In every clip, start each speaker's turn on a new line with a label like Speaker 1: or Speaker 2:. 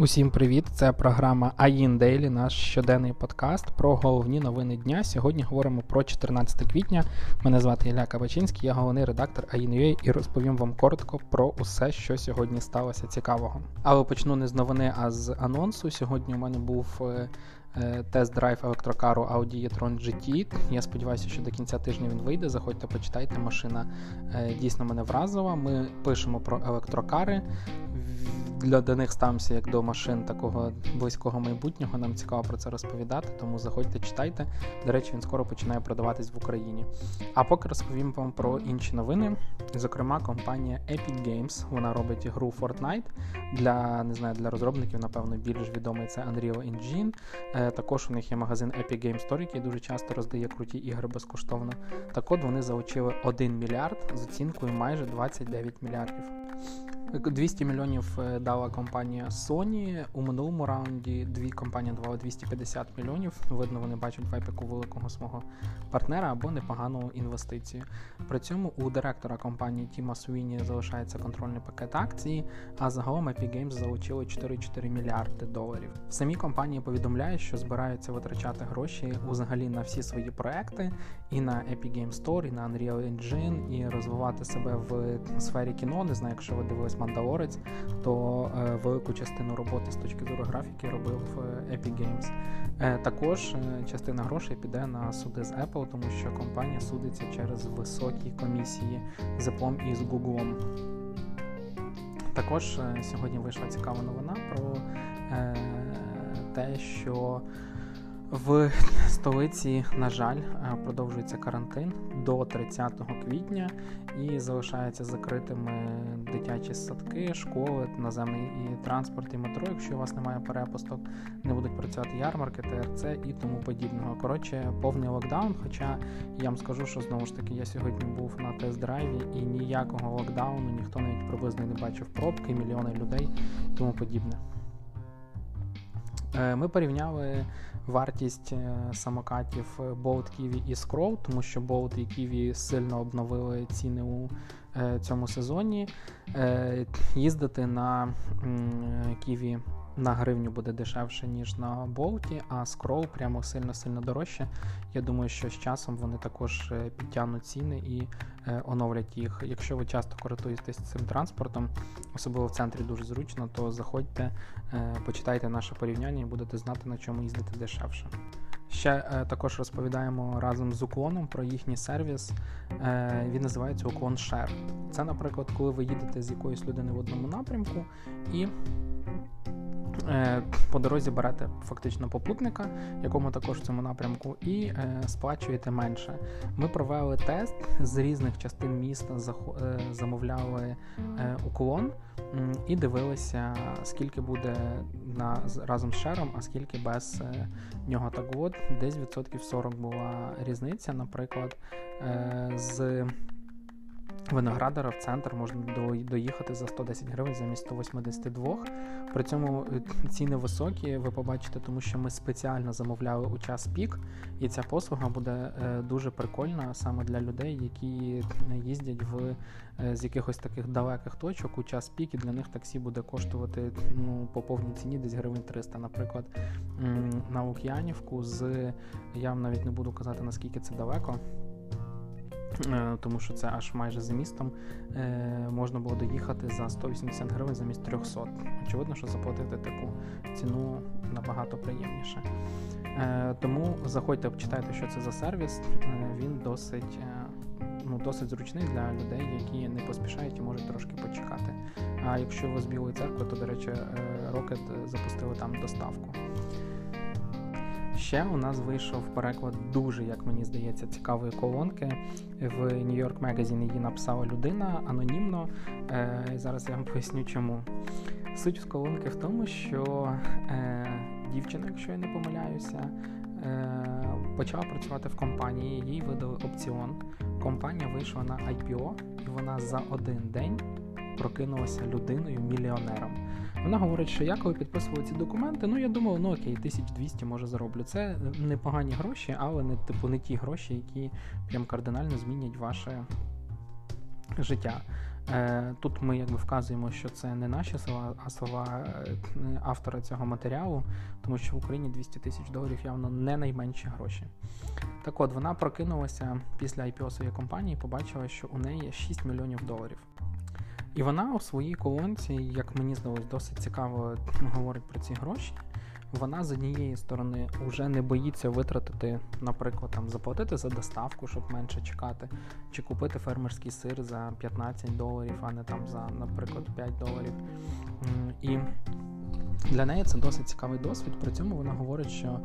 Speaker 1: Усім привіт! Це програма AIN Daily, наш щоденний подкаст про головні новини дня. Сьогодні говоримо про 14 квітня. Мене звати Ілля Кабачинський, я головний редактор AIN.ua і розповім вам коротко про усе, що сьогодні сталося цікавого. Але почну не з новини, а з анонсу. Сьогодні у мене був е, е, тест-драйв електрокару Audi e-tron GT. Я сподіваюся, що до кінця тижня він вийде. Заходьте, почитайте. Машина е, дійсно мене вразила. Ми пишемо про електрокари для до них ставимося як до машин такого близького майбутнього. Нам цікаво про це розповідати, тому заходьте, читайте. До речі, він скоро починає продаватись в Україні. А поки розповім вам про інші новини. Зокрема, компанія Epic Games вона робить гру Fortnite для не знаю, для розробників, напевно, більш відомий це Unreal Engine. Е, також у них є магазин Epic Games Store, який дуже часто роздає круті ігри безкоштовно. Так от вони залучили 1 мільярд з оцінкою майже 29 мільярдів. 200 мільйонів е, дала компанія Sony. У минулому раунді дві компанії давали 250 мільйонів. Видно, вони бачать в епіку великого свого партнера або непогану інвестицію. При цьому у директора компанії Тіма Суїні залишається контрольний пакет акцій, а загалом Epic Games залучили 4,4 мільярди доларів. Самі компанії повідомляють, що збираються витрачати гроші взагалі на всі свої проекти, і на Epic Games Store, і на Unreal Engine, і розвивати себе в сфері кіно. Не знаю, якщо ви дивились Мандалорець, то е, велику частину роботи з точки зору графіки робив е, Epic Games. Е, також частина грошей піде на суди з Apple, тому що компанія судиться через високі комісії з Apple і з Google. Також сьогодні вийшла цікава новина про те, що в столиці, на жаль, е, продовжується карантин до 30 квітня і залишаються закритими дитячі садки, школи, наземний і транспорт і метро. Якщо у вас немає перепусток, не будуть працювати ярмарки, ТРЦ і тому подібного. Коротше, повний локдаун. Хоча я вам скажу, що знову ж таки я сьогодні був на тест-драйві і ніякого локдауну ніхто навіть приблизно не бачив пробки, мільйони людей і тому подібне. Е, ми порівняли вартість е, самокатів Bolt Kiwi і Scroll, тому що Bolt і Kiwi сильно обновили ціни у е, цьому сезоні. Їздити на Kiwi на гривню буде дешевше, ніж на болті, а скрол прямо сильно-сильно дорожче. Я думаю, що з часом вони також е, підтягнуть ціни і е, оновлять їх. Якщо ви часто користуєтесь цим транспортом, особливо в центрі дуже зручно, то заходьте, е, почитайте наше порівняння і будете знати, на чому їздити дешевше. Ще е, також розповідаємо разом з уклоном про їхній сервіс. Е, Він називається Уклон Share. Це, наприклад, коли ви їдете з якоюсь людиною в одному напрямку і по дорозі берете фактично попутника, якому також в цьому напрямку, і е, сплачуєте менше. Ми провели тест з різних частин міста, е, замовляли уклон і дивилися, скільки буде на разом з шером, а скільки без нього. Так от десь відсотків 40 була різниця, наприклад, з. Виноградара в центр можна доїхати за 110 гривень замість 182. При цьому е, ціни високі, ви побачите, тому що ми спеціально замовляли у час пік, і ця послуга буде е, дуже прикольна саме для людей, які їздять в е, з якихось таких далеких точок у час пік, і для них таксі буде коштувати ну, по повній ціні десь гривень 300. Наприклад, на Лук'янівку з я вам навіть не буду казати наскільки це далеко. Е, тому що це аж майже за містом е, можна було доїхати за 180 гривень замість 300. Очевидно, що заплатити таку ціну набагато приємніше. Е, тому заходьте, почитайте, що це за сервіс. Він досить ну, досить зручний для людей, які не поспішають і можуть трошки почекати. А якщо ви з Білої церкви, то, до речі, Rocket запустили там доставку. Ще у нас вийшов переклад дуже, як мені здається, цікавої колонки. В New York Magazine її написала людина анонімно. Е, Зараз я вам поясню, чому. Суть колонки в тому, що е, дівчина, якщо я не помиляюся, е, почала працювати в компанії, їй видали опціон. Компанія вийшла на IPO, і вона за один день прокинулася людиною-мільйонером. Вона говорить, що я коли підписувала ці документи, ну я думав, ну окей, 1200 може зароблю. Це непогані гроші, але не типу не ті гроші, які прям кардинально змінять ваше життя. Е, тут ми якби вказуємо, що це не наші слова, а слова е, автора цього матеріалу, тому що в Україні 200 тисяч доларів явно не найменші гроші. Так от вона прокинулася після IPO своєї компанії, побачила, що у неї 6 мільйонів доларів. І вона у своїй колонці, як мені здалось, досить цікаво говорить про ці гроші вона з однієї сторони вже не боїться витратити, наприклад, там заплатити за доставку, щоб менше чекати, чи купити фермерський сир за 15 доларів, а не там за, наприклад, 5 доларів. І для неї це досить цікавий досвід. При цьому вона говорить, що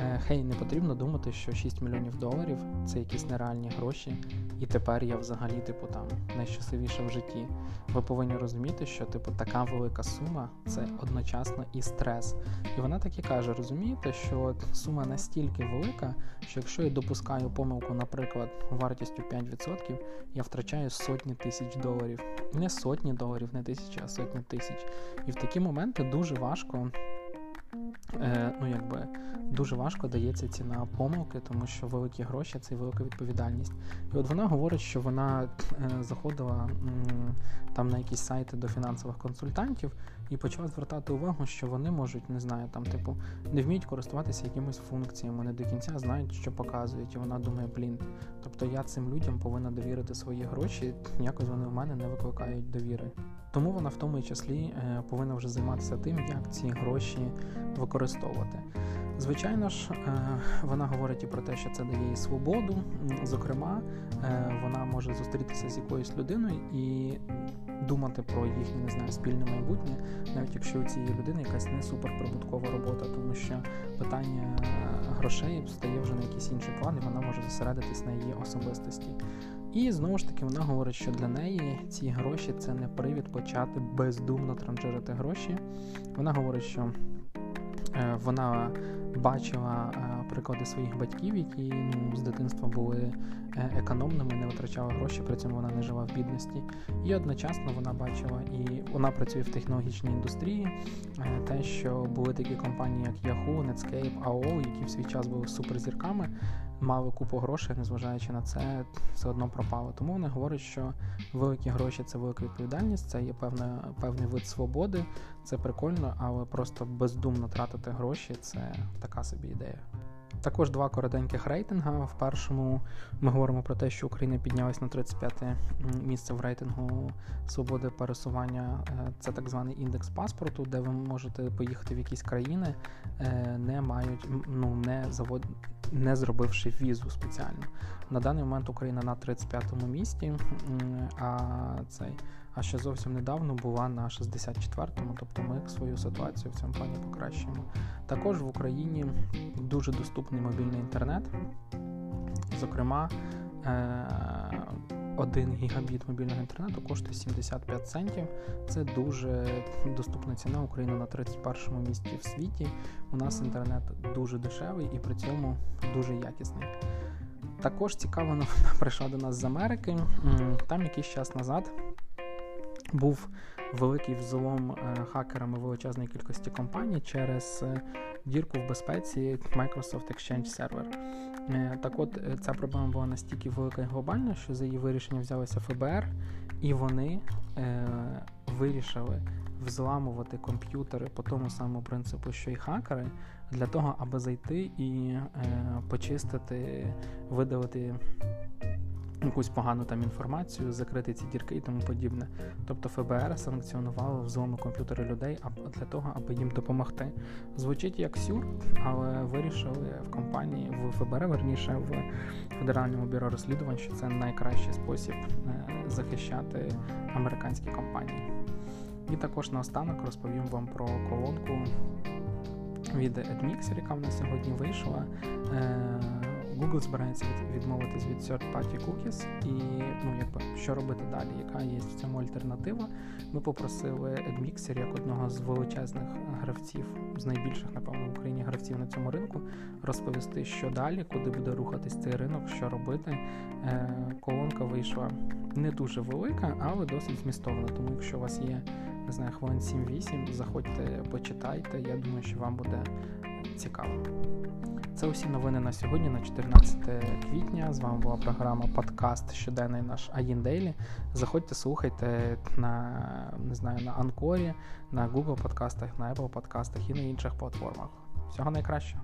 Speaker 1: е, хей, не потрібно думати, що 6 мільйонів доларів це якісь нереальні гроші, і тепер я взагалі, типу, там найщасливіша в житті. Ви повинні розуміти, що типу така велика сума це одночасно і стрес. І вона так і каже: розумієте, що сума настільки велика, що якщо я допускаю помилку, наприклад, вартістю 5%, я втрачаю сотні тисяч доларів. Не сотні доларів, не тисячі, а сотні тисяч. І в такі моменти дуже важко. Е, ну, якби дуже важко дається ціна помилки, тому що великі гроші це велика відповідальність. І от вона говорить, що вона е, заходила там на якісь сайти до фінансових консультантів і почала звертати увагу, що вони можуть, не знаю, там, типу, не вміють користуватися якимись функціями, не до кінця знають, що показують, і вона думає, блін, тобто я цим людям повинна довірити свої гроші, якось вони у мене не викликають довіри. Тому вона в тому числі е, повинна вже займатися тим, як ці гроші використовувати. Звичайно ж, е, вона говорить і про те, що це дає їй свободу. Зокрема, е, вона може зустрітися з якоюсь людиною і думати про їхнє не знаю, спільне майбутнє, навіть якщо у цієї людини якась не суперприбуткова робота, тому що питання грошей стає вже на якийсь інший план, і вона може зосередитись на її особистості. І знову ж таки вона говорить, що для неї ці гроші це не привід почати бездумно транжирити гроші. Вона говорить, що е, вона бачила е, приклади своїх батьків, які ну, з дитинства були е, економними, не витрачали гроші, при цьому вона не жила в бідності. І одночасно вона бачила, і вона працює в технологічній індустрії, те, що були такі компанії, як Yahoo, Netscape, AOL, які в свій час були суперзірками мали купу грошей, незважаючи на це, все одно пропало. Тому вони говорять, що великі гроші це велика відповідальність, це є певна, певний вид свободи, це прикольно, але просто бездумно тратити гроші це така собі ідея. Також два коротеньких рейтинга. В першому ми говоримо про те, що Україна піднялась на 35-те місце в рейтингу свободи пересування. Е, це так званий індекс паспорту, де ви можете поїхати в якісь країни, е, не мають ну не завод не зробивши візу спеціально. На даний момент Україна на 35-му місці, а цей. А ще зовсім недавно була на 64-му, тобто ми свою ситуацію в цьому плані покращуємо. Також в Україні дуже доступний мобільний інтернет. Зокрема, 1 е, гігабіт мобільного інтернету коштує 75 центів. Це дуже доступна ціна Україна на 31-му місці в світі. У нас інтернет дуже дешевий і при цьому дуже якісний. Також цікаво новина прийшла до нас з Америки. Там якийсь час назад був великий взлом е, хакерами величезної кількості компаній через е, дірку в безпеці Microsoft Exchange Server. Е, так от ця проблема була настільки велика і глобальна, що за її вирішення взялося ФБР, і вони е, вирішили взламувати комп'ютери по тому самому принципу, що й хакери, для того, аби зайти і е, почистити, видалити якусь погану там інформацію, закрити ці дірки і тому подібне. Тобто ФБР санкціонувало взлому комп'ютери людей для того, аби їм допомогти. Звучить як сюр, але вирішили в компанії в ФБР, верніше в Федеральному бюро розслідувань, що це найкращий спосіб е, захищати американські компанії. І також наостанок розповім вам про колонку від AdMixer, яка в нас сьогодні вийшла. Google збирається відмовитись від third-party cookies і ну, якби, що робити далі, яка є в цьому альтернатива. Ми попросили AdMixer, як одного з величезних гравців, з найбільших, напевно, в Україні гравців на цьому ринку, розповісти, що далі, куди буде рухатись цей ринок, що робити. Е, Колонка вийшла не дуже велика, але досить змістовна. Тому якщо у вас є не знаю, хвилин 7-8, заходьте, почитайте. Я думаю, що вам буде цікаво. Це усі новини на сьогодні, на 14 квітня. З вами була програма Подкаст Щоденний наш Дейлі. Заходьте, слухайте на не знаю, на Анкорі, на Google подкастах, на Apple подкастах і на інших платформах. Всього найкращого.